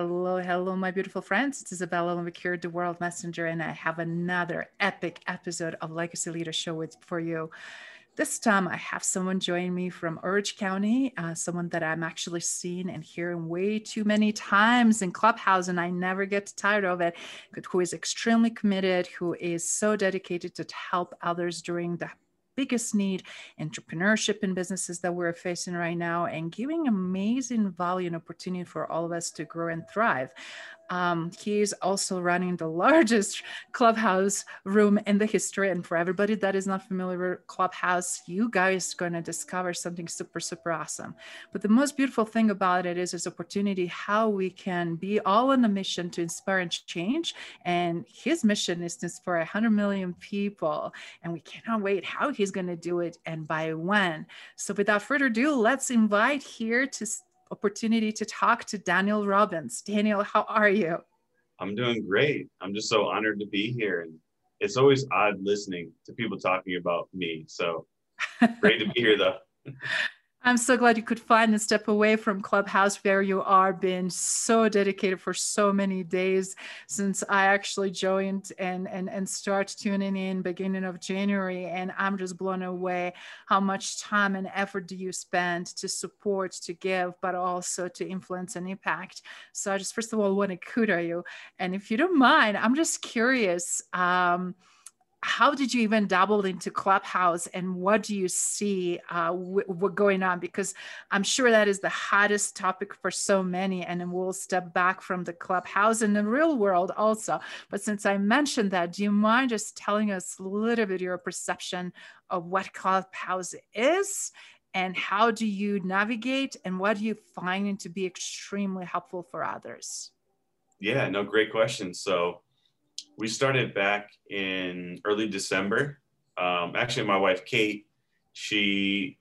Hello, hello, my beautiful friends. It's Izabela Lemacure, the World Messenger, and I have another epic episode of Legacy Leader Show with, for you. This time, I have someone join me from Orange County, uh, someone that I'm actually seeing and hearing way too many times in Clubhouse, and I never get tired of it. Who is extremely committed, who is so dedicated to help others during the biggest need entrepreneurship in businesses that we're facing right now and giving amazing value and opportunity for all of us to grow and thrive um, he is also running the largest clubhouse room in the history. And for everybody that is not familiar with Clubhouse, you guys are going to discover something super, super awesome. But the most beautiful thing about it is this opportunity how we can be all on a mission to inspire and change. And his mission is to inspire 100 million people. And we cannot wait how he's going to do it and by when. So without further ado, let's invite here to opportunity to talk to Daniel Robbins. Daniel, how are you? I'm doing great. I'm just so honored to be here. And it's always odd listening to people talking about me. So great to be here, though. I'm so glad you could find a step away from Clubhouse where you are been so dedicated for so many days since I actually joined and and and start tuning in beginning of January and I'm just blown away how much time and effort do you spend to support to give but also to influence and impact. So I just first of all want to kudo you. And if you don't mind I'm just curious um, how did you even dabble into clubhouse and what do you see uh, w- going on? Because i'm sure that is the hottest topic for so many and we'll step back from the clubhouse in the real world also. But since i mentioned that do you mind just telling us a little bit your perception of what clubhouse is and how do you navigate and what do you find to be extremely helpful for others? Yeah no great question. So we started back in early December. Um, actually, my wife Kate, she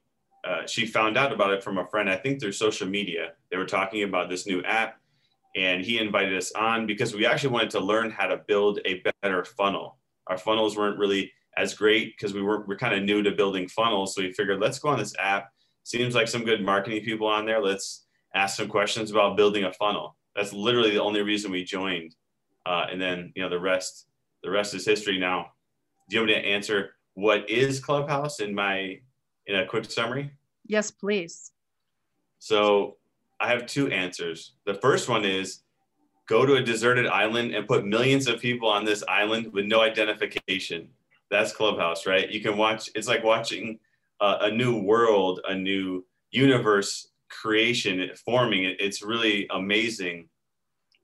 uh, she found out about it from a friend. I think through social media. They were talking about this new app, and he invited us on because we actually wanted to learn how to build a better funnel. Our funnels weren't really as great because we were we're kind of new to building funnels. So we figured let's go on this app. Seems like some good marketing people on there. Let's ask some questions about building a funnel. That's literally the only reason we joined uh, and then you know the rest the rest is history. Now do you want me to answer what is clubhouse in my in a quick summary? Yes please. So i have two answers. The first one is go to a deserted island and put millions of people on this island with no identification. That's clubhouse right? You can watch it's like watching a, a new world a new universe creation forming. It, it's really amazing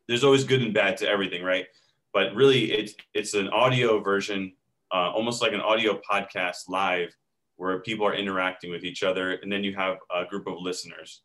there's always good and bad to everything, right? But really, it's it's an audio version, uh, almost like an audio podcast live, where people are interacting with each other, and then you have a group of listeners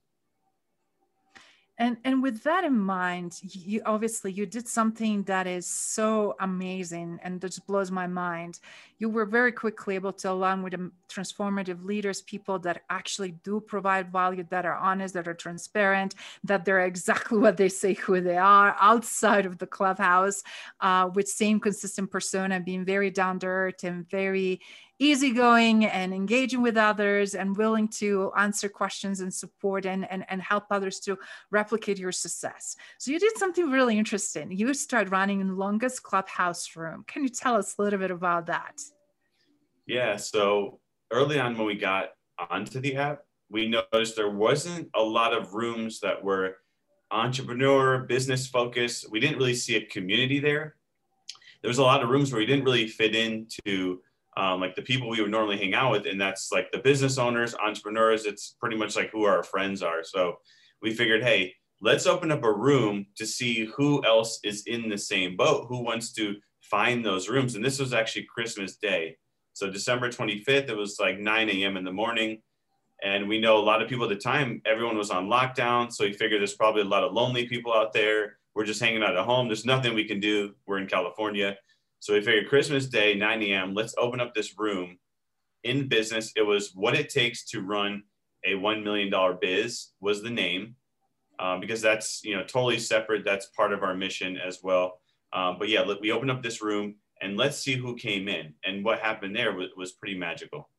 and and with that in mind you obviously you did something that is so amazing and that just blows my mind. You were very quickly able to align with transformative leaders people that actually do provide value that are honest that are transparent that they're exactly what they say who they are outside of the clubhouse uh, with same consistent persona being very down to earth and very easygoing and engaging with others and willing to answer questions and support and, and, and help others to replicate your success. So you did something really interesting. You started running in the longest clubhouse room. Can you tell us a little bit about that? Yeah, so early on when we got onto the app, we noticed there wasn't a lot of rooms that were entrepreneur, business focused. We didn't really see a community there. There was a lot of rooms where we didn't really fit into um, like the people we would normally hang out with, and that's like the business owners, entrepreneurs. It's pretty much like who our friends are. So we figured, hey, let's open up a room to see who else is in the same boat, who wants to find those rooms. And this was actually Christmas Day. So December 25th, it was like 9 a.m. in the morning. And we know a lot of people at the time, everyone was on lockdown. So we figured there's probably a lot of lonely people out there. We're just hanging out at home. There's nothing we can do. We're in California. So we figured Christmas Day, 9 a.m., let's open up this room in business. It was what it takes to run a $1 million biz was the name um, because that's, you know, totally separate. That's part of our mission as well. Um, but yeah, we opened up this room and let's see who came in. And what happened there was, was pretty magical.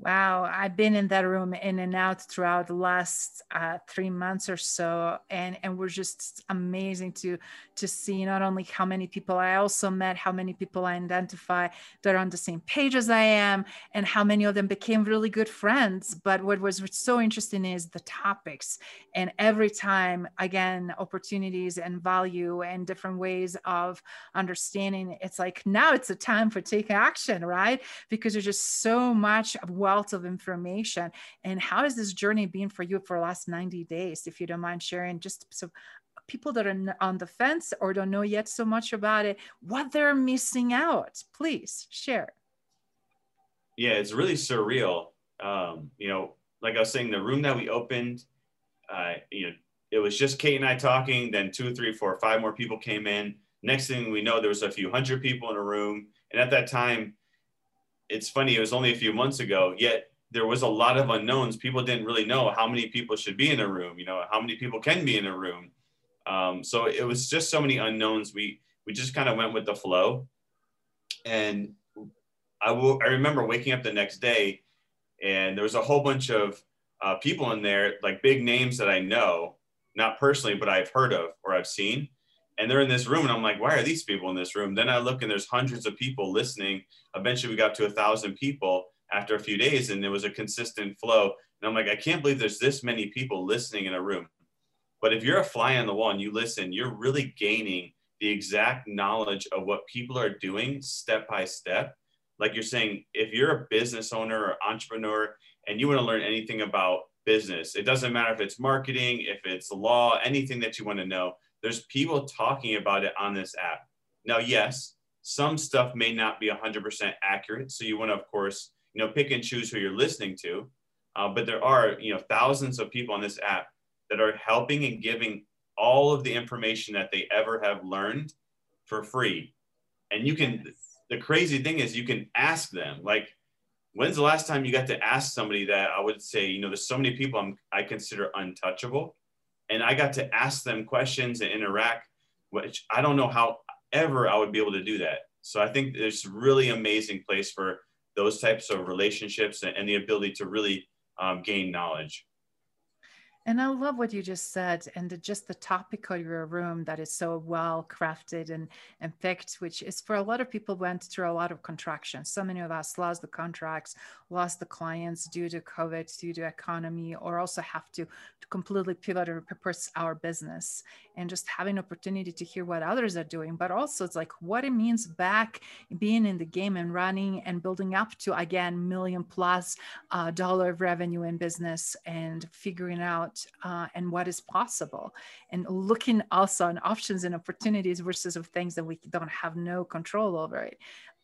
Wow, I've been in that room in and out throughout the last uh, three months or so, and and we're just amazing to to see not only how many people I also met, how many people I identify that are on the same page as I am, and how many of them became really good friends. But what was so interesting is the topics, and every time again opportunities and value and different ways of understanding. It's like now it's a time for take action, right? Because there's just so much of wealth of information. And how has this journey been for you for the last 90 days, if you don't mind sharing, just so people that are on the fence or don't know yet so much about it, what they're missing out, please share. Yeah, it's really surreal. Um, you know, like I was saying, the room that we opened, uh, you know, it was just Kate and I talking. Then two, three, four, five more people came in. Next thing we know, there was a few hundred people in a room. And at that time, it's funny, it was only a few months ago, yet there was a lot of unknowns. People didn't really know how many people should be in a room, you know, how many people can be in a room. Um, so it was just so many unknowns. We we just kind of went with the flow. And I will I remember waking up the next day and there was a whole bunch of uh, people in there, like big names that I know, not personally, but I've heard of or I've seen and they're in this room and i'm like why are these people in this room? Then i look and there's hundreds of people listening. Eventually we got to a thousand people after a few days and there was a consistent flow. And i'm like i can't believe there's this many people listening in a room. But if you're a fly on the wall and you listen you're really gaining the exact knowledge of what people are doing step by step. Like you're saying if you're a business owner or entrepreneur and you want to learn anything about business it doesn't matter if it's marketing if it's law anything that you want to know there's people talking about it on this app. Now, yes, some stuff may not be 100% accurate. So you want to, of course, you know, pick and choose who you're listening to. Uh, but there are, you know, thousands of people on this app that are helping and giving all of the information that they ever have learned for free. And you can, the crazy thing is, you can ask them, like, when's the last time you got to ask somebody that I would say, you know, there's so many people I'm, I consider untouchable and I got to ask them questions and interact, which I don't know how ever I would be able to do that. So I think it's really amazing place for those types of relationships and, and the ability to really um, gain knowledge. And I love what you just said, and the, just the topic of your room that is so well crafted and, and picked, which is for a lot of people went through a lot of contraction. So many of us lost the contracts, lost the clients due to COVID, due to economy, or also have to, to completely pivot or purpose our business. And just having opportunity to hear what others are doing, but also it's like what it means back being in the game and running and building up to again million plus uh, dollar revenue in business and figuring out uh, and what is possible and looking also on options and opportunities versus of things that we don't have no control over it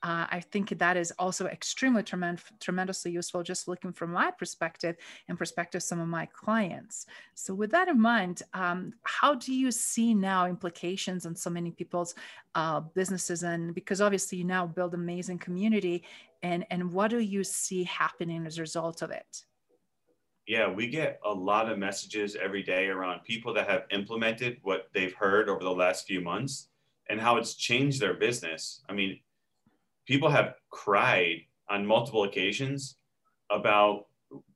uh, I think that is also extremely tremend- tremendously useful, just looking from my perspective and perspective some of my clients. So, with that in mind, um, how do you see now implications on so many people's uh, businesses? And because obviously you now build amazing community, and and what do you see happening as a result of it? Yeah, we get a lot of messages every day around people that have implemented what they've heard over the last few months and how it's changed their business. I mean, people have cried on multiple occasions about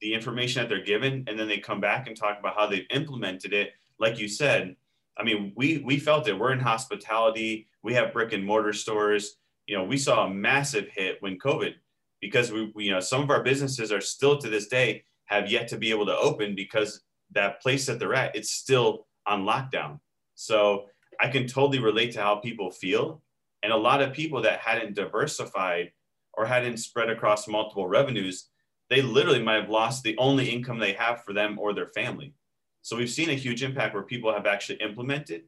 the information that they're given and then they come back and talk about how they've implemented it. Like you said i mean we we felt it. We're in hospitality. We have brick and mortar stores. You know we saw a massive hit when covid because we, we you know some of our businesses are still to this day have yet to be able to open because that place that they're at, it's still on lockdown. So I can totally relate to how people feel. And a lot of people that hadn't diversified or hadn't spread across multiple revenues, they literally might have lost the only income they have for them or their family. So we've seen a huge impact where people have actually implemented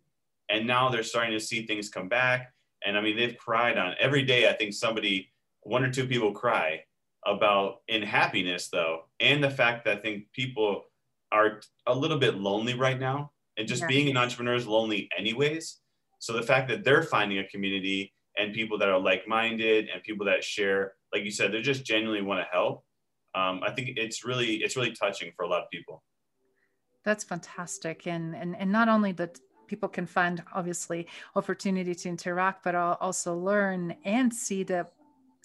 and now they're starting to see things come back. And I mean, they've cried on every day. I think somebody, one or two people cry about in happiness though, and the fact that I think people are a little bit lonely right now, and just yeah. being an entrepreneur is lonely anyways. So the fact that they're finding a community and people that are like-minded and people that share, like you said, they just genuinely want to help. Um, I think it's really it's really touching for a lot of people. That's fantastic, and and and not only that people can find obviously opportunity to interact, but also learn and see the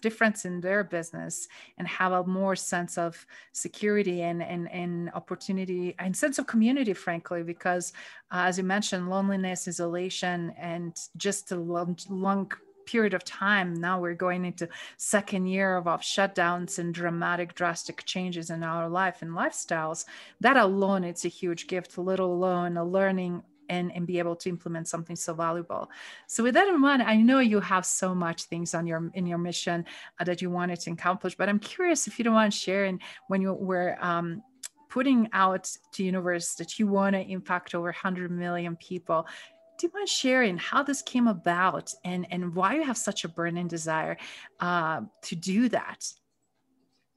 difference in their business and have a more sense of security and, and, and opportunity and sense of community, frankly, because uh, as you mentioned, loneliness, isolation, and just a long, long period of time now we're going into second year of, of shutdowns and dramatic drastic changes in our life and lifestyles. That alone it's a huge gift let alone a learning and, and be able to implement something so valuable. So with that in mind, I know you have so much things on your in your mission uh, that you wanted to accomplish, but I'm curious if you don't want to share and when you were um, putting out to universe that you want to impact over 100 million people do you mind sharing how this came about and, and why you have such a burning desire uh, to do that?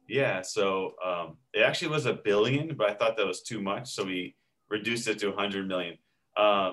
Yeah, so um, it actually was a billion, but I thought that was too much. So we reduced it to 100 million. Uh,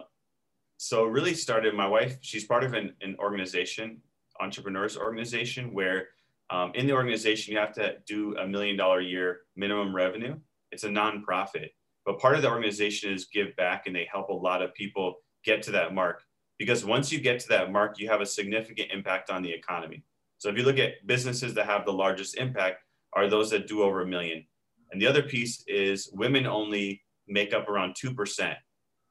so really started my wife she's part of an, an organization entrepreneurs organization where um, in the organization you have to do a million dollar a year minimum revenue. It's a nonprofit but part of the organization is give back and they help a lot of people get to that mark. Because once you get to that mark you have a significant impact on the economy. So if you look at businesses that have the largest impact are those that do over a million. And the other piece is women only make up around 2%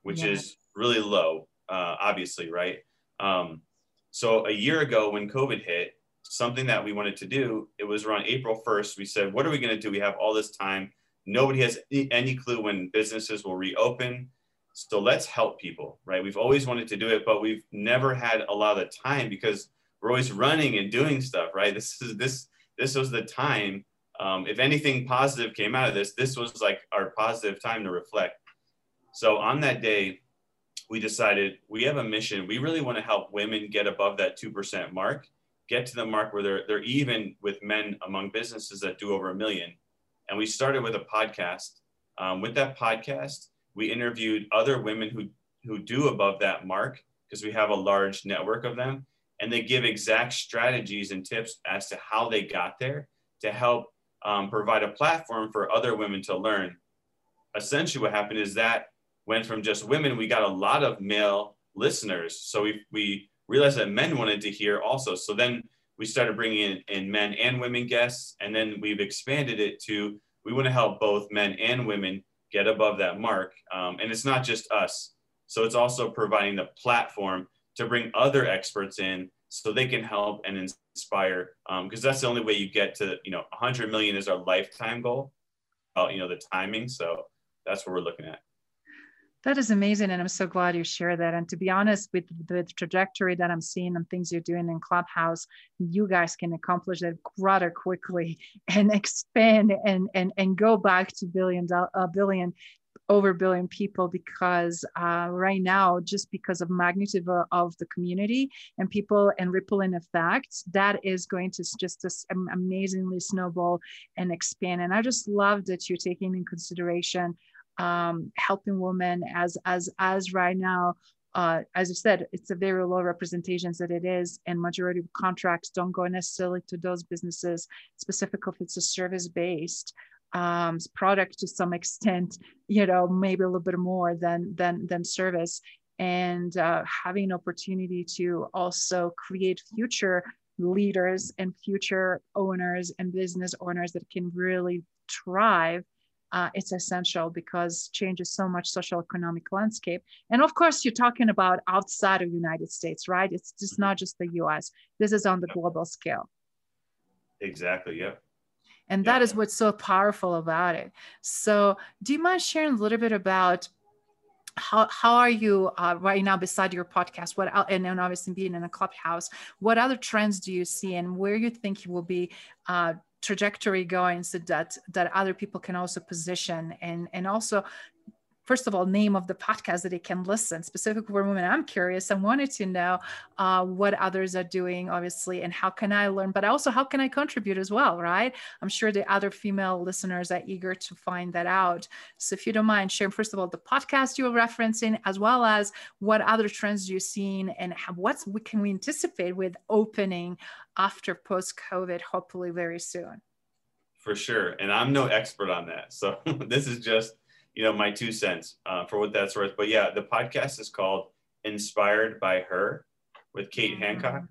which yeah. is really low, uh, obviously, right? Um, so a year ago when COVID hit, something that we wanted to do, it was around April 1st. We said, what are we going to do? We have all this time. Nobody has any clue when businesses will reopen. So let's help people, right? We've always wanted to do it, but we've never had a lot of time because we're always running and doing stuff, right? This is this this was the time. Um, if anything positive came out of this, this was like our positive time to reflect. So on that day, we decided we have a mission. We really want to help women get above that 2% mark, get to the mark where they're, they're even with men among businesses that do over a million. And we started with a podcast. Um, with that podcast, we interviewed other women who, who do above that mark because we have a large network of them. And they give exact strategies and tips as to how they got there to help um, provide a platform for other women to learn. Essentially, what happened is that went from just women, we got a lot of male listeners. So we, we realized that men wanted to hear also. So then we started bringing in, in men and women guests. And then we've expanded it to we want to help both men and women get above that mark. Um, and it's not just us. So it's also providing the platform to bring other experts in so they can help and inspire because um, that's the only way you get to you know 100 million is our lifetime goal uh, you know the timing so that's what we're looking at that is amazing. And I'm so glad you shared that. And to be honest, with the trajectory that I'm seeing and things you're doing in Clubhouse, you guys can accomplish that rather quickly and expand and and and go back to billion a billion over billion people because uh, right now just because of magnitude of, of, the community and people and ripple in effects that is going to just, this amazingly snowball and expand and i just love that you're taking in consideration um, helping women as as as right now uh, as you said, it's a very low representations that it is, and majority of contracts don't go necessarily to those businesses, specifically if it's a service based um, product to some extent, you know, maybe a little bit more than than than service, and uh, having opportunity to also create future leaders and future owners and business owners that can really thrive uh, it's essential because changes so much social economic landscape. And of course, you're talking about outside of United States, right? It's just not just the U.S. This is on the global scale. Exactly. Yeah. And that is what's so powerful about it. So, do you mind sharing a little bit about how, how are you uh, right now beside your podcast what and then obviously being in a clubhouse what other trends do you see and where you think you will be uh, trajectory going so that that other people can also position and and also first of all, name of the podcast that they can listen specifically for women. I'm curious. I wanted to know uh, what others are doing, obviously, and how can I learn, but also how can I contribute as well, right? I'm sure the other female listeners are eager to find that out. So if you don't mind sharing, first of all, the podcast you're referencing, as well as what other trends you've seen and how, what's what can we anticipate with opening after post COVID, hopefully very soon. For sure. And I'm no expert on that. So this is just, you know, my two cents uh, for what that's worth. But yeah, the podcast is called Inspired by Her with Kate mm-hmm. Hancock.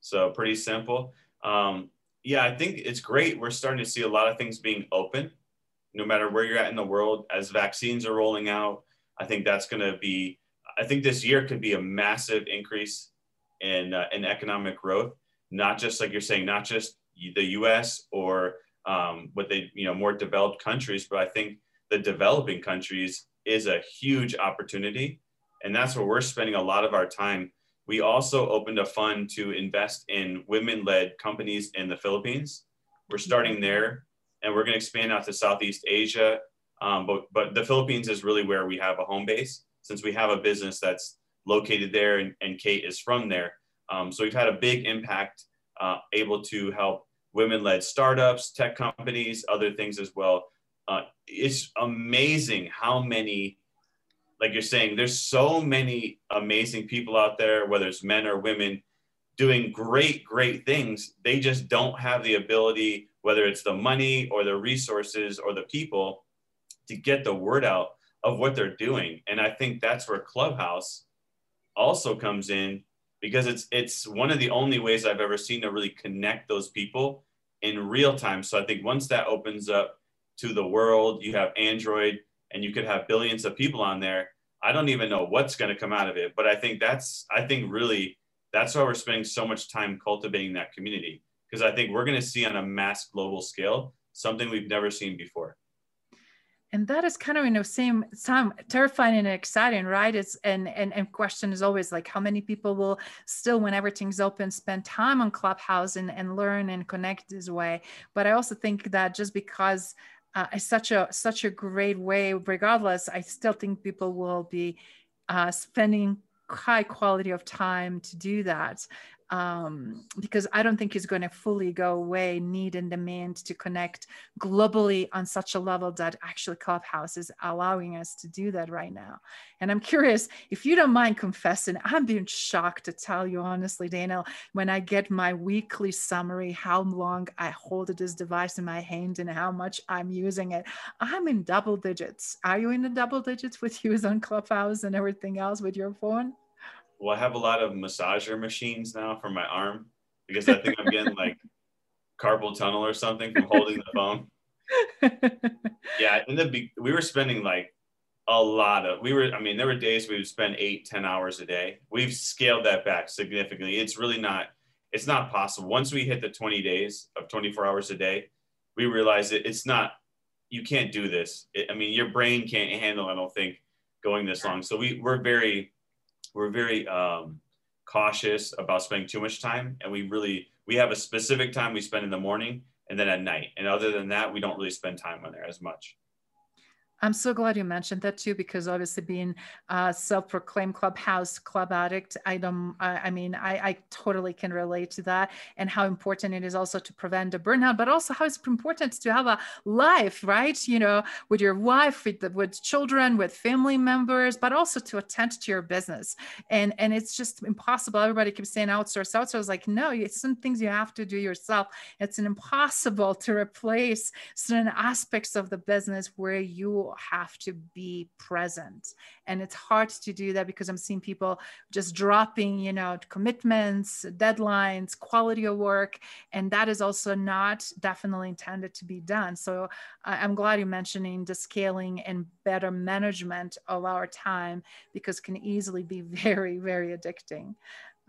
So pretty simple. Um, yeah, I think it's great. We're starting to see a lot of things being open, no matter where you're at in the world. As vaccines are rolling out, I think that's going to be. I think this year could be a massive increase in uh, in economic growth. Not just like you're saying, not just the U.S. or um, what they you know more developed countries, but I think the developing countries is a huge opportunity, and that's where we're spending a lot of our time we also opened a fund to invest in women led companies in the Philippines. We're starting there and we're going to expand out to Southeast Asia. Um, but, but the Philippines is really where we have a home base since we have a business that's located there and, and Kate is from there. Um, so we've had a big impact, uh, able to help women led startups, tech companies, other things as well. Uh, it's amazing how many like you're saying, there's so many amazing people out there, whether it's men or women, doing great, great things. They just don't have the ability, whether it's the money or the resources or the people, to get the word out of what they're doing. And I think that's where Clubhouse also comes in because it's it's one of the only ways I've ever seen to really connect those people in real time. So I think once that opens up to the world, you have Android, and you could have billions of people on there. I don't even know what's going to come out of it but i think that's i think really that's why we're spending so much time cultivating that community because i think we're going to see on a mass global scale something we've never seen before. And that is kind of in the same time terrifying and exciting right? It's and, and and question is always like how many people will still when everything's open spend time on clubhouse and, and learn and connect this way? But i also think that just because uh, is such a such a great way. Regardless, I still think people will be uh, spending high quality of time to do that um, because I don't think it's going to fully go away, need and demand to connect globally on such a level that actually Clubhouse is allowing us to do that right now. And I'm curious if you don't mind confessing, I'm being shocked to tell you honestly, Daniel, when I get my weekly summary, how long I hold this device in my hand and how much I'm using it. I'm in double digits. Are you in the double digits with use on Clubhouse and everything else with your phone? Well, I have a lot of massager machines now for my arm. Because I think I'm getting like carpal tunnel or something from holding the phone. yeah, in the we were spending like a lot of we were i mean there were days we would spend eight ten hours a day. We've scaled that back significantly. It's really not it's not possible. Once we hit the 20 days of 24 hours a day we realized that it's not you can't do this. It, i mean your brain can't handle i don't think going this long. So we we're very we're very um, cautious about spending too much time and we really we have a specific time we spend in the morning and then at night. And other than that we don't really spend time on there as much I'm so glad you mentioned that too, because obviously being a self-proclaimed clubhouse club addict, I don't. I, I mean, I, I, totally can relate to that, and how important it is also to prevent a burnout, but also how it's important to have a life, right? You know, with your wife, with the, with children, with family members, but also to attend to your business. And and it's just impossible. Everybody keeps saying outsource, outsource. Like no, it's some things you have to do yourself. It's impossible to replace certain aspects of the business where you have to be present. And it's hard to do that because i'm seeing people just dropping you know commitments deadlines quality of work. And that is also not definitely intended to be done. So i'm glad you're mentioning the scaling and better management of our time because can easily be very very addicting.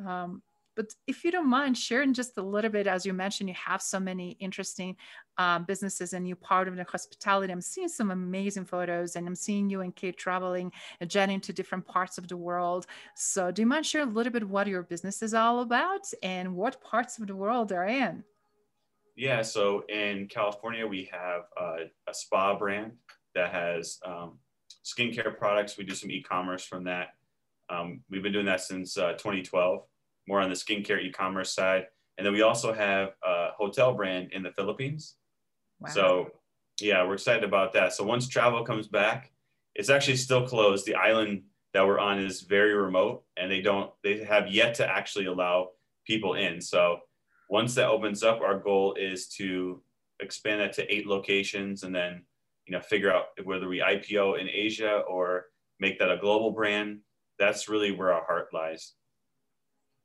Um, but if you don't mind sharing just a little bit, as you mentioned, you have so many interesting um, businesses and you're part of the hospitality. I'm seeing some amazing photos and I'm seeing you and Kate traveling and jetting to different parts of the world. So do you mind sharing a little bit what your business is all about and what parts of the world are in? Yeah, so in California, we have a spa brand that has um, skincare products. We do some e-commerce from that. Um, we've been doing that since uh, 2012, more on the skincare e-commerce side. And then we also have a hotel brand in the Philippines. Wow. So yeah, we're excited about that. So once travel comes back, it's actually still closed. The island that we're on is very remote and they don't, they have yet to actually allow people in. So once that opens up, our goal is to expand that to eight locations and then, you know, figure out whether we IPO in Asia or make that a global brand. That's really where our heart lies.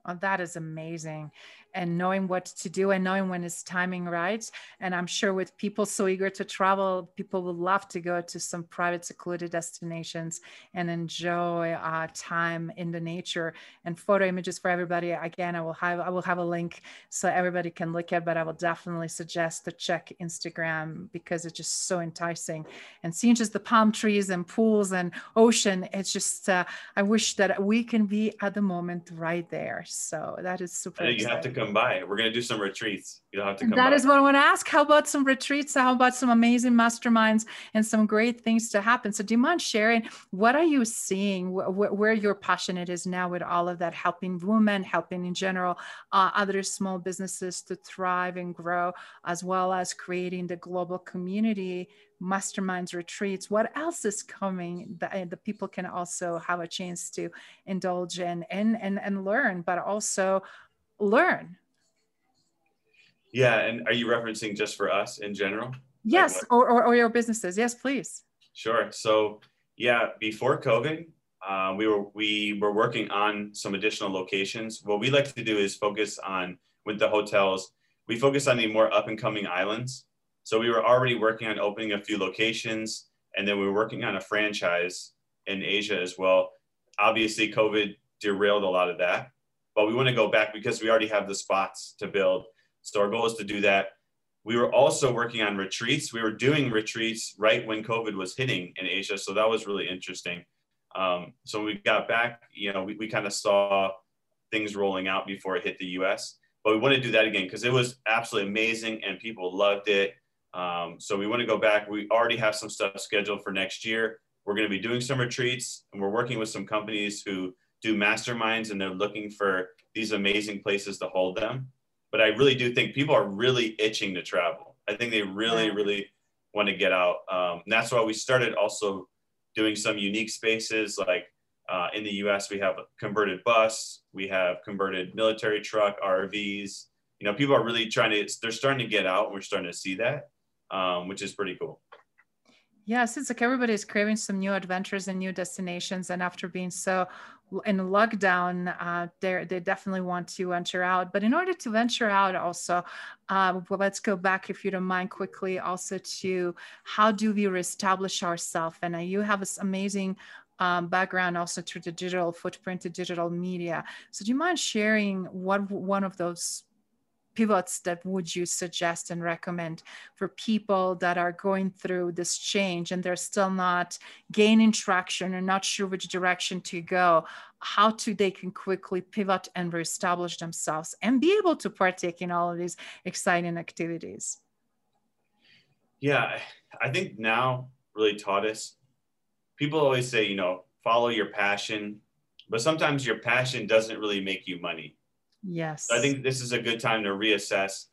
Oh, that is amazing and knowing what to do and knowing when it's timing right. And I'm sure with people so eager to travel, people would love to go to some private secluded destinations and enjoy uh, time in the nature and photo images for everybody. Again, I will have I will have a link so everybody can look at, but I will definitely suggest to check Instagram because it's just so enticing. And seeing just the palm trees and pools and ocean, it's just uh, I wish that we can be at the moment right there. So that is super. You have to come come by. We're gonna do some retreats. You'll have to come. That by. is what I want to ask. How about some retreats? How about some amazing masterminds and some great things to happen? So, do you mind sharing what are you seeing? Wh- where your passionate is now with all of that, helping women, helping in general, uh, other small businesses to thrive and grow, as well as creating the global community masterminds retreats what else is coming that the people can also have a chance to indulge in and and, and learn but also learn. Yeah. And are you referencing just for us in general? Yes. Like or, or, or, your businesses. Yes, please. Sure. So yeah, before COVID, uh, we were we were working on some additional locations. What we like to do is focus on with the hotels. We focus on the more up and coming islands. So we were already working on opening a few locations, and then we were working on a franchise in Asia as well. Obviously, COVID derailed a lot of that but we want to go back because we already have the spots to build. So our goal is to do that. We were also working on retreats. We were doing retreats right when COVID was hitting in Asia. So that was really interesting. Um, so when we got back, you know, we, we kind of saw things rolling out before it hit the US. But we want to do that again because it was absolutely amazing and people loved it. Um, so we want to go back. We already have some stuff scheduled for next year. We're going to be doing some retreats and we're working with some companies who do masterminds and they're looking for these amazing places to hold them. But I really do think people are really itching to travel. I think they really, really want to get out. Um, and that's why we started also doing some unique spaces like uh, in the US, we have a converted bus, we have converted military truck, RVs. You know, people are really trying to, they're starting to get out and we're starting to see that, um, which is pretty cool. Yes, it's like everybody's craving some new adventures and new destinations. And after being so in lockdown, uh, they they definitely want to venture out. But in order to venture out, also, uh, well, let's go back, if you don't mind, quickly, also to how do we reestablish ourselves? And uh, you have this amazing um, background also through the digital footprint to digital media. So do you mind sharing what one of those pivots that would you suggest and recommend for people that are going through this change and they're still not gaining traction or not sure which direction to go? How to they can quickly pivot and reestablish themselves and be able to partake in all of these exciting activities? Yeah i think now really taught us people always say you know follow your passion but sometimes your passion doesn't really make you money Yes. So I think this is a good time to reassess.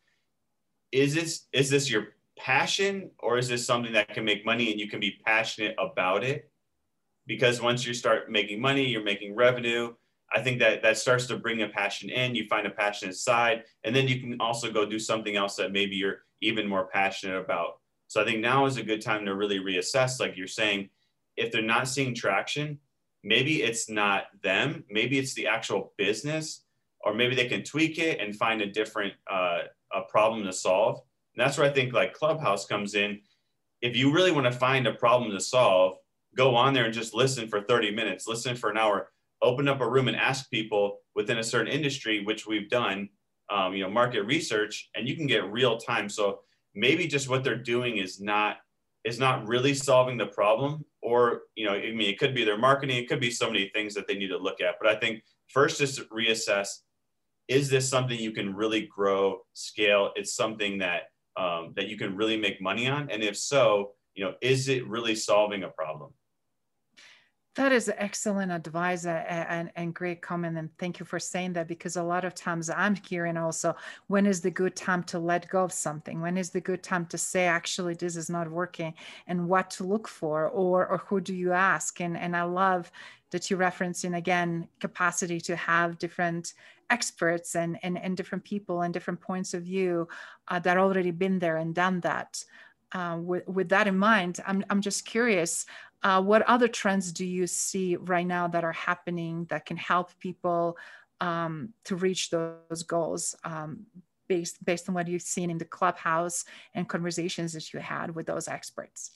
Is this is this your passion or is this something that can make money and you can be passionate about it? Because once you start making money, you're making revenue. I think that that starts to bring a passion in. You find a passionate side, and then you can also go do something else that maybe you're even more passionate about. So I think now is a good time to really reassess. Like you're saying, if they're not seeing traction, maybe it's not them. Maybe it's the actual business or maybe they can tweak it and find a different uh, a problem to solve. And that's where I think like Clubhouse comes in. If you really want to find a problem to solve, go on there and just listen for 30 minutes, listen for an hour, open up a room and ask people within a certain industry, which we've done, um, you know, market research, and you can get real time. So maybe just what they're doing is not is not really solving the problem or you know i mean it could be their marketing it could be so many things that they need to look at but i think first to reassess is this something you can really grow, scale? It's something that um, that you can really make money on, and if so, you know, is it really solving a problem? That is excellent advice and, and great comment. And thank you for saying that because a lot of times I'm hearing also when is the good time to let go of something? When is the good time to say, actually, this is not working and what to look for or, or who do you ask? And, and I love that you're referencing again capacity to have different experts and, and, and different people and different points of view uh, that already been there and done that. Uh, with, with that in mind, I'm, I'm just curious uh, what other trends do you see right now that are happening that can help people um, to reach those goals um, based based on what you've seen in the clubhouse and conversations that you had with those experts?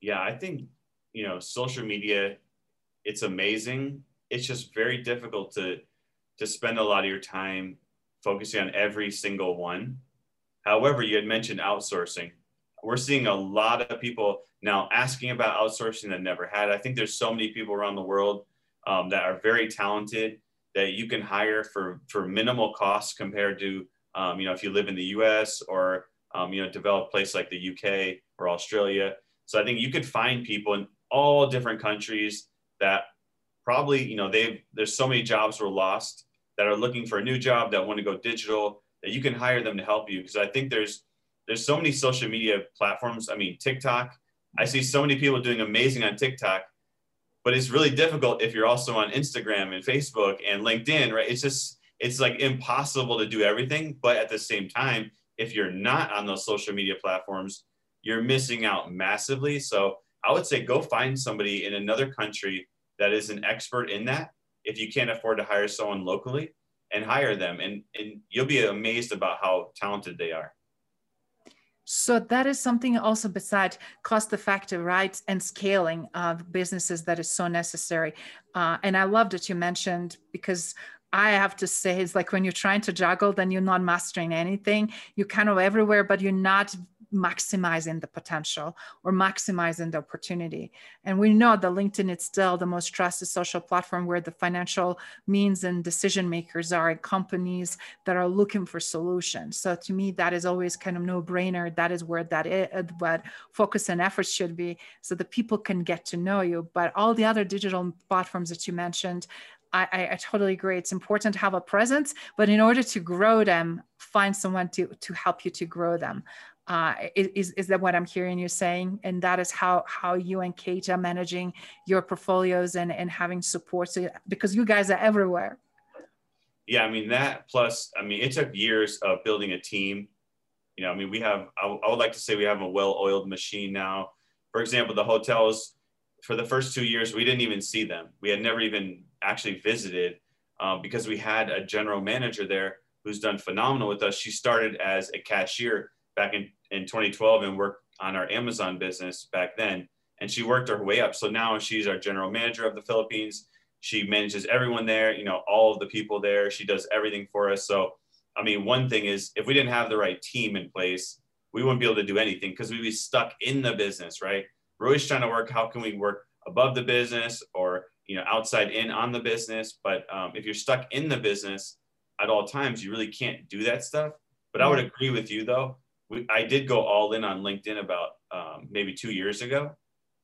Yeah, I think you know social media. It's amazing. It's just very difficult to to spend a lot of your time focusing on every single one. However, you had mentioned outsourcing we're seeing a lot of people now asking about outsourcing that never had. I think there's so many people around the world um, that are very talented that you can hire for for minimal costs compared to um, you know if you live in the U.S. or um, you know developed place like the U.K. or Australia. So I think you could find people in all different countries that probably you know they there's so many jobs were lost that are looking for a new job that want to go digital that you can hire them to help you because I think there's there's so many social media platforms. I mean, TikTok. I see so many people doing amazing on TikTok, but it's really difficult if you're also on Instagram and Facebook and LinkedIn, right? It's just it's like impossible to do everything. But at the same time, if you're not on those social media platforms, you're missing out massively. So I would say go find somebody in another country that is an expert in that. If you can't afford to hire someone locally, and hire them, and and you'll be amazed about how talented they are. So that is something also beside cost effective, right? And scaling of businesses that is so necessary. Uh, and I love that you mentioned because I have to say, it's like when you're trying to juggle, then you're not mastering anything. You're kind of everywhere, but you're not maximizing the potential or maximizing the opportunity. And we know that LinkedIn is still the most trusted social platform where the financial means and decision makers are in companies that are looking for solutions. So to me, that is always kind of no brainer. That is where that is, uh, what focus and efforts should be so that people can get to know you. But all the other digital platforms that you mentioned, I, I, totally agree. It's important to have a presence, but in order to grow them, find someone to, to help you to grow them uh, is, is that what I'm hearing you saying? And that is how, how you and Kate are managing your portfolios and, and having support so, because you guys are everywhere. Yeah, I mean, that plus, I mean, it took years of building a team. You know, I mean, we have, I, would like to say we have a well oiled machine now. For example, the hotels, for the first two years, we didn't even see them. We had never even actually visited um, because we had a general manager there who's done phenomenal with us. She started as a cashier back in, in 2012 and worked on our Amazon business back then. And she worked her way up. So now she's our general manager of the Philippines. She manages everyone there, you know, all of the people there. She does everything for us. So, I mean, one thing is if we didn't have the right team in place, we wouldn't be able to do anything because we'd be stuck in the business, right? We're always trying to work how can we work above the business or you know outside in on the business. But um, if you're stuck in the business at all times, you really can't do that stuff. But I would agree with you though we, I did go all in on LinkedIn about um, maybe two years ago,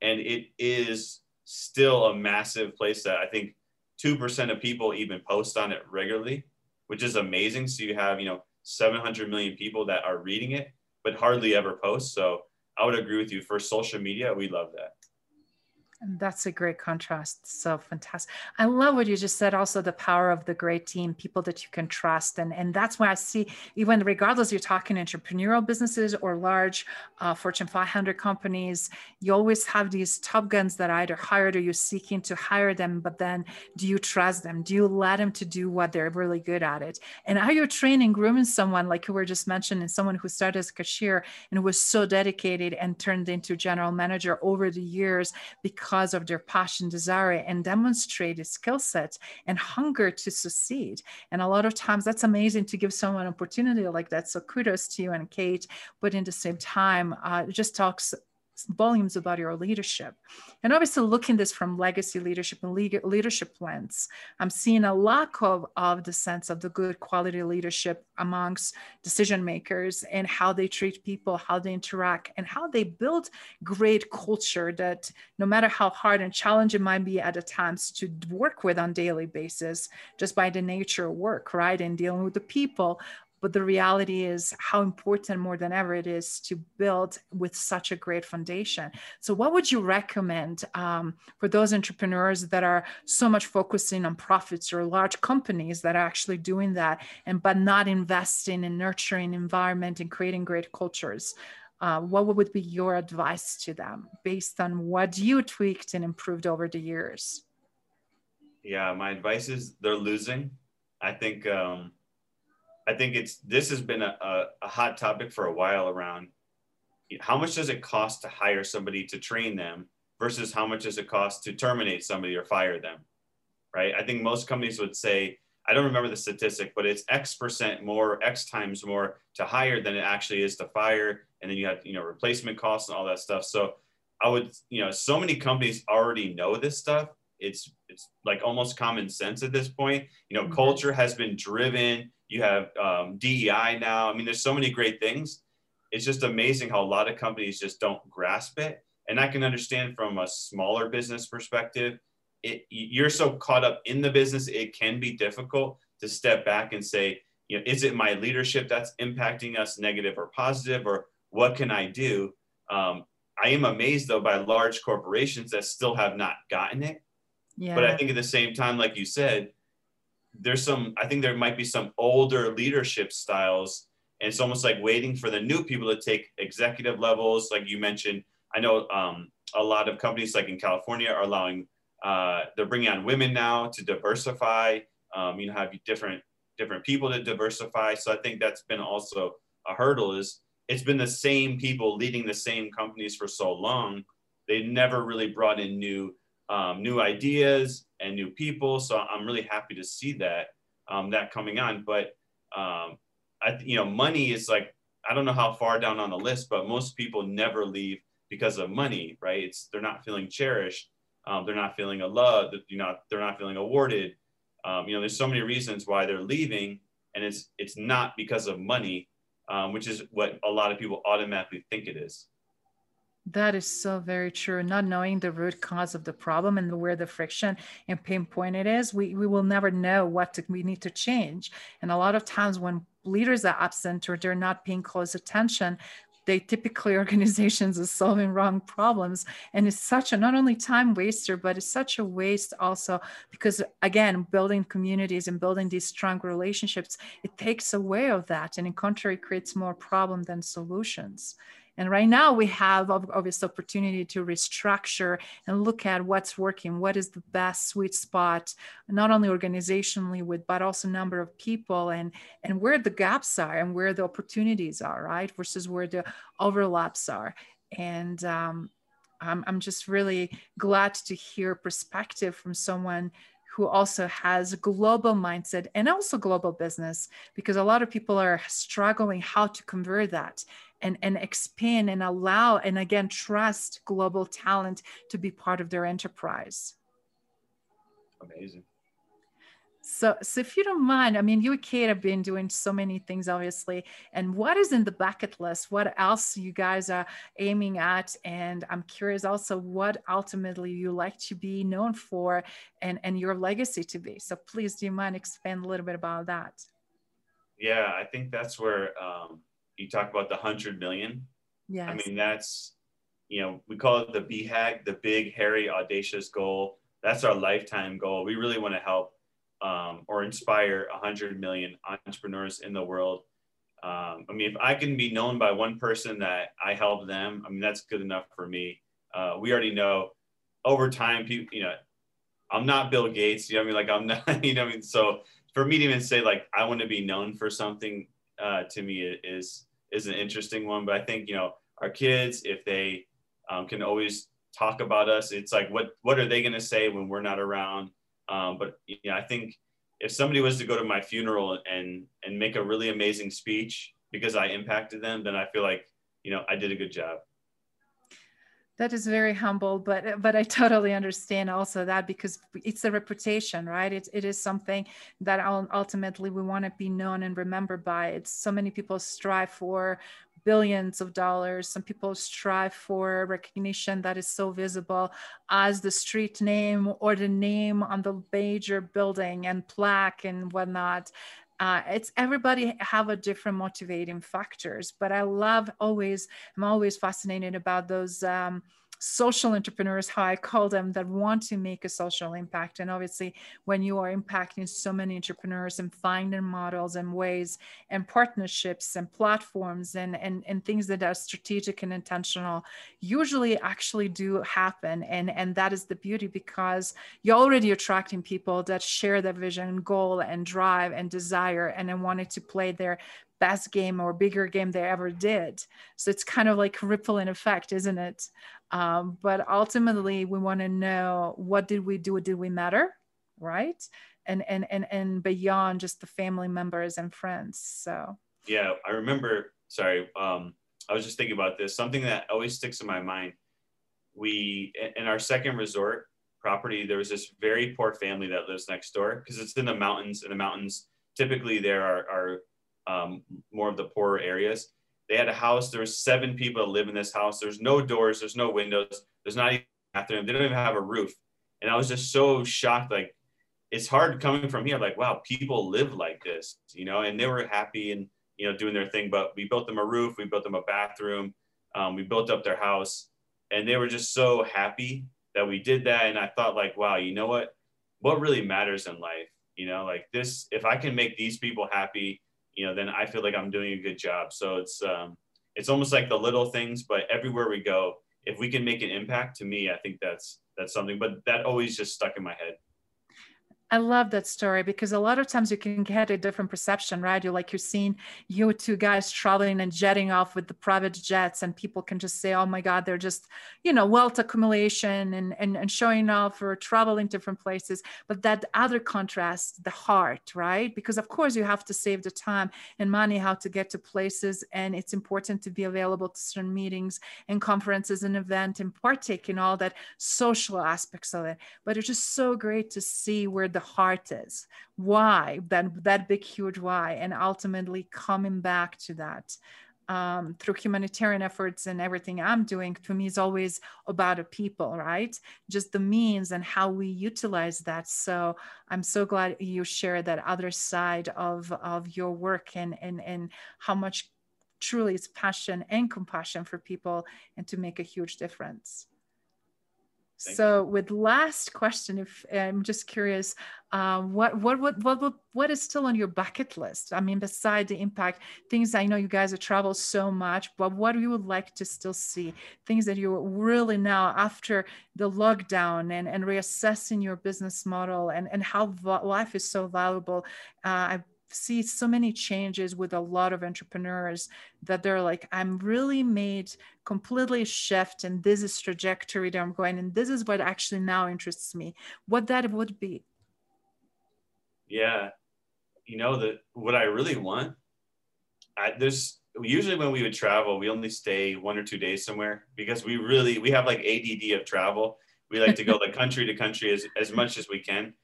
and it is still a massive place that I think two percent of people even post on it regularly, which is amazing. So you have you know 700 million people that are reading it, but hardly ever post. So I would agree with you. For social media, we love that. That's a great contrast. So fantastic. I love what you just said. Also, the power of the great team, people that you can trust, and and that's why I see even regardless you're talking entrepreneurial businesses or large uh, Fortune 500 companies, you always have these top guns that either hired or you're seeking to hire them. But then, do you trust them? Do you let them to do what they're really good at it? And are you training, grooming someone like you were just mentioning, someone who started as a cashier and was so dedicated and turned into general manager over the years because because of their passion, desire, and demonstrated skill sets and hunger to succeed. And a lot of times that's amazing to give someone an opportunity like that. So kudos to you and Kate. But in the same time, uh, it just talks volumes about your leadership. And obviously, looking this from legacy leadership and leadership lens, I'm seeing a lack of, of the sense of the good quality leadership amongst decision makers and how they treat people, how they interact, and how they build great culture that no matter how hard and challenging might be at times to work with on daily basis, just by the nature of work, right? And dealing with the people, but the reality is how important more than ever it is to build with such a great foundation. So what would you recommend um, for those entrepreneurs that are so much focusing on profits or large companies that are actually doing that and but not investing in nurturing environment and creating great cultures? Uh, what would be your advice to them based on what you tweaked and improved over the years? Yeah my advice is they're losing. I think um, I think it's this has been a, a, a, hot topic for a while around how much does it cost to hire somebody to train them versus how much does it cost to terminate somebody or fire them, right? I think most companies would say, I don't remember the statistic, but it's X percent more, X times more to hire than it actually is to fire. And then you have, you know, replacement costs and all that stuff. So I would, you know, so many companies already know this stuff. It's, it's like almost common sense at this point. You know, mm-hmm. culture has been driven you have um, DEI now. I mean, there's so many great things. It's just amazing how a lot of companies just don't grasp it. And I can understand from a smaller business perspective, it, you're so caught up in the business, it can be difficult to step back and say, you know, is it my leadership that's impacting us negative or positive, or what can I do? Um, I am amazed though by large corporations that still have not gotten it. Yeah. But I think at the same time, like you said, there's some i think there might be some older leadership styles. And it's almost like waiting for the new people to take executive levels. Like you mentioned i know um, a lot of companies like in california are allowing uh, they're bringing on women now to diversify. Um, you know have different different people to diversify. So i think that's been also a hurdle is it's been the same people leading the same companies for so long. They never really brought in new um, new ideas and new people. So I'm really happy to see that um, that coming on. But um, I, you know, money is like I don't know how far down on the list, but most people never leave because of money, right? It's they're not feeling cherished, um, they're not feeling a love, you know, they're not feeling awarded. Um, you know, there's so many reasons why they're leaving, and it's it's not because of money, um, which is what a lot of people automatically think it is. That is so very true. Not knowing the root cause of the problem and where the friction and pinpoint it is, we, we will never know what to, we need to change. And a lot of times when leaders are absent or they're not paying close attention, they typically organizations are solving wrong problems and it's such a not only time waster but it's such a waste also because again building communities and building these strong relationships it takes away of that and in contrary creates more problem than solutions and right now we have obvious opportunity to restructure and look at what's working, what is the best sweet spot, not only organizationally with, but also number of people and, and where the gaps are and where the opportunities are, right? Versus where the overlaps are. And um, I'm, I'm just really glad to hear perspective from someone who also has a global mindset and also global business because a lot of people are struggling how to convert that and, and expand and allow and again trust global talent to be part of their enterprise amazing so, so if you don't mind, I mean, you and Kate have been doing so many things, obviously. And what is in the bucket list? What else you guys are aiming at? And I'm curious also what ultimately you like to be known for and, and your legacy to be. So please, do you mind expand a little bit about that? Yeah, I think that's where um, you talk about the hundred million. Yeah. I mean, that's, you know, we call it the BHAG, the big, hairy, audacious goal. That's our lifetime goal. We really want to help um, or inspire 100 million entrepreneurs in the world. Um, I mean, if I can be known by one person that I help them, I mean, that's good enough for me. Uh, we already know over time, people, you know, I'm not Bill Gates, you know, I mean, like I'm not, you know, I mean, so for me to even say like I want to be known for something, uh, to me is is an interesting one. But I think you know our kids, if they um, can always talk about us, it's like what what are they going to say when we're not around? Um, but you know, I think if somebody was to go to my funeral and and make a really amazing speech because I impacted them, then I feel like you know I did a good job. That is very humble but but i totally understand also that because it's a reputation right? It, it is something that ultimately we want to be known and remembered by. It's so many people strive for billions of dollars. Some people strive for recognition that is so visible as the street name or the name on the major building and plaque and whatnot uh, it's everybody have a different motivating factors but i love always i'm always fascinated about those um, social entrepreneurs, how I call them, that want to make a social impact. And obviously, when you are impacting so many entrepreneurs and finding models and ways and partnerships and platforms and, and, and things that are strategic and intentional, usually actually do happen. And, and that is the beauty because you're already attracting people that share that vision, and goal, and drive and desire and then wanted to play their best game or bigger game they ever did. So it's kind of like ripple in effect, isn't it? Um, but ultimately, we want to know what did we do? Did we matter? Right? And and and and beyond just the family members and friends. So yeah, I remember. Sorry, um, I was just thinking about this. Something that always sticks in my mind. We in our second resort property, there was this very poor family that lives next door because it's in the mountains. In the mountains, typically there are, are um, more of the poorer areas. They had a house. There was seven people that live in this house. There's no doors. There's no windows. There's not even a bathroom. They don't even have a roof. And I was just so shocked. Like, it's hard coming from here. Like, wow, people live like this, you know. And they were happy and you know doing their thing. But we built them a roof. We built them a bathroom. Um, we built up their house, and they were just so happy that we did that. And I thought, like, wow, you know what? What really matters in life, you know, like this. If I can make these people happy you know, then I feel like I'm doing a good job. So it's um, it's almost like the little things, but everywhere we go, if we can make an impact, to me, I think that's that's something. But that always just stuck in my head. I love that story because a lot of times you can get a different perception, right? You're like you're seeing you two guys traveling and jetting off with the private jets, and people can just say, "Oh my God, they're just, you know, wealth accumulation and and, and showing off or traveling different places." But that other contrast, the heart, right? Because of course you have to save the time and money how to get to places, and it's important to be available to certain meetings and conferences and event and partake in all that social aspects of it. But it's just so great to see where the heart is why that that big huge why and ultimately coming back to that um, through humanitarian efforts and everything I'm doing, to me is always about a people, right? Just the means and how we utilize that. So I'm so glad you share that other side of, of your work and, and, and how much truly it's passion and compassion for people and to make a huge difference. Thank so you. with last question if i'm just curious uh, what, what what what what is still on your bucket list i mean beside the impact things i know you guys have traveled so much but what you would like to still see things that you really now after the lockdown and and reassessing your business model and and how life is so valuable uh, i see so many changes with a lot of entrepreneurs that they're like i'm really made completely shift and this is trajectory that i'm going and this is what actually now interests me. What that would be. Yeah. You know that what i really want I, there's usually when we would travel we only stay one or two days somewhere because we really we have like add of travel. We like to go like country to country as, as much as we can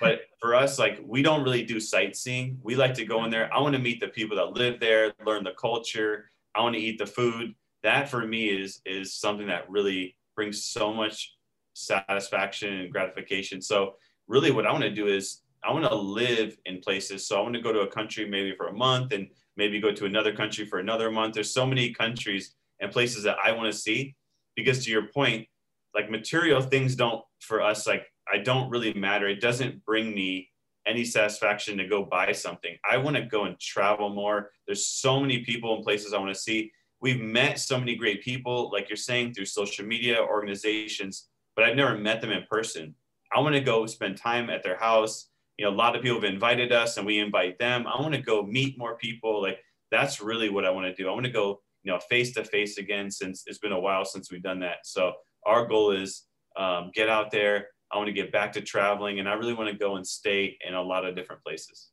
but for us, like we don't really do sightseeing. We like to go in there. I want to meet the people that live there, learn the culture. I want to eat the food. That for me is is something that really brings so much satisfaction and gratification. So really what I want to do is I want to live in places. So I want to go to a country maybe for a month and maybe go to another country for another month. There's so many countries and places that I want to see because to your point, like material things don't for us like I don't really matter. It doesn't bring me any satisfaction to go buy something. I want to go and travel more. There's so many people and places I want to see. We've met so many great people, like you're saying, through social media organizations, but I've never met them in person. I want to go spend time at their house. You know, a lot of people have invited us and we invite them. I want to go meet more people. Like that's really what I want to do. I want to go, you know, face to face again since it's been a while since we've done that. So our goal is um, get out there, I want to get back to traveling and I really want to go and stay in a lot of different places.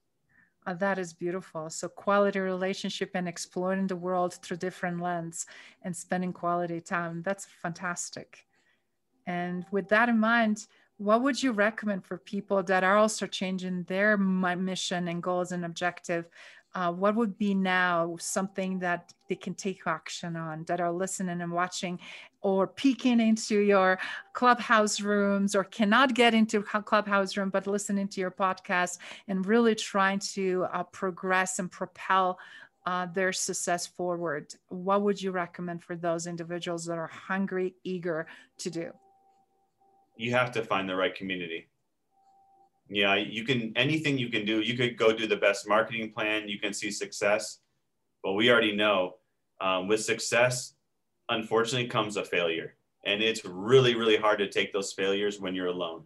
Uh, that is beautiful. So quality relationship and exploring the world through different lens and spending quality time. That's fantastic. And with that in mind, what would you recommend for people that are also changing their mission and goals and objective uh, what would be now something that they can take action on that are listening and watching or peeking into your clubhouse rooms or cannot get into clubhouse room but listening to your podcast and really trying to uh, progress and propel uh, their success forward? What would you recommend for those individuals that are hungry eager to do? You have to find the right community yeah you can anything you can do you could go do the best marketing plan you can see success. But we already know um, with success unfortunately comes a failure. And it's really really hard to take those failures when you're alone.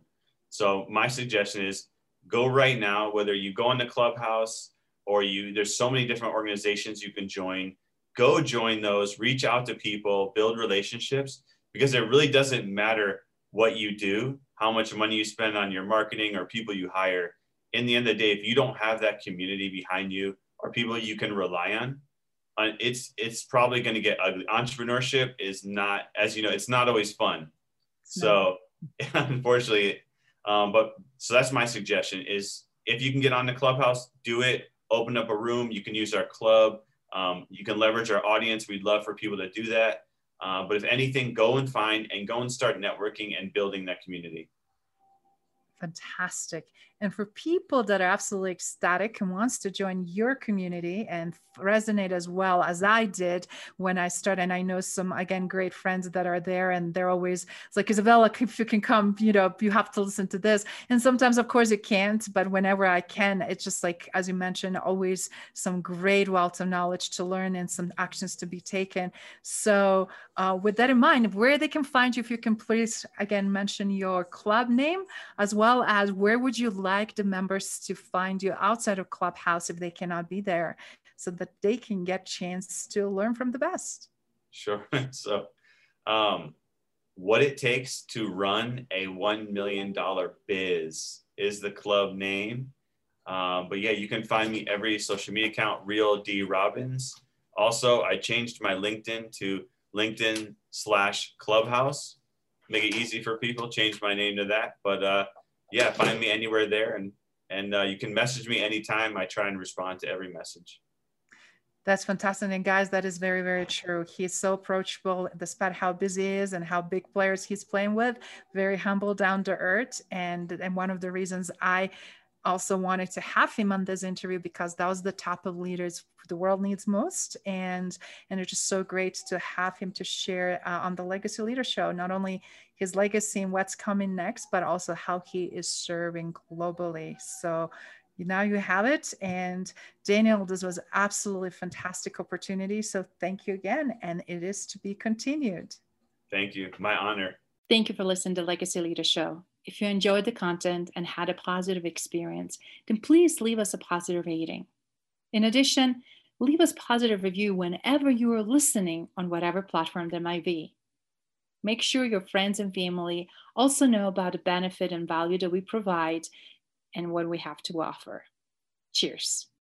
So my suggestion is go right now whether you go in the clubhouse or you there's so many different organizations you can join. Go join those reach out to people build relationships because it really doesn't matter what you do how much money you spend on your marketing or people you hire. In the end of the day, if you don't have that community behind you or people you can rely on, uh, it's it's probably going to get ugly. Entrepreneurship is not, as you know, it's not always fun. So unfortunately, um, but so that's my suggestion is if you can get on the clubhouse, do it. Open up a room. You can use our club. Um, you can leverage our audience. We'd love for people to do that. Uh, but if anything, go and find and go and start networking and building that community. Fantastic and for people that are absolutely ecstatic and wants to join your community and resonate as well as I did when I started, and I know some again great friends that are there, and they're always it's like Izabela, if you can come, you know, you have to listen to this. And sometimes, of course, you can't, but whenever I can, it's just like as you mentioned, always some great wealth of knowledge to learn and some actions to be taken. So, uh, with that in mind, where they can find you, if you can please again mention your club name as well as where would you like like the members to find you outside of Clubhouse if they cannot be there so that they can get chance to learn from the best? Sure. so, um, what it takes to run a $1 million biz is the club name. Um, but yeah, you can find me every social media account, Real D Robbins. Also, I changed my LinkedIn to LinkedIn slash Clubhouse. Make it easy for people. Change my name to that. But uh, yeah, find me anywhere there, and and uh, you can message me anytime. I try and respond to every message. That's fantastic. And guys, that is very, very true. He's so approachable despite how busy he is and how big players he's playing with, very humble, down to earth. And, and one of the reasons I also wanted to have him on this interview because that was the type of leaders the world needs most. And and it's just so great to have him to share uh, on the legacy leader show not only his legacy and what's coming next but also how he is serving globally. So now you have it. And daniel this was absolutely fantastic opportunity. So thank you again and it is to be continued. Thank you. My honor. Thank you for listening to legacy leader show if you enjoyed the content and had a positive experience, then please leave us a positive rating. In addition, leave us positive review whenever you are listening on whatever platform there might be. Make sure your friends and family also know about the benefit and value that we provide and what we have to offer. Cheers.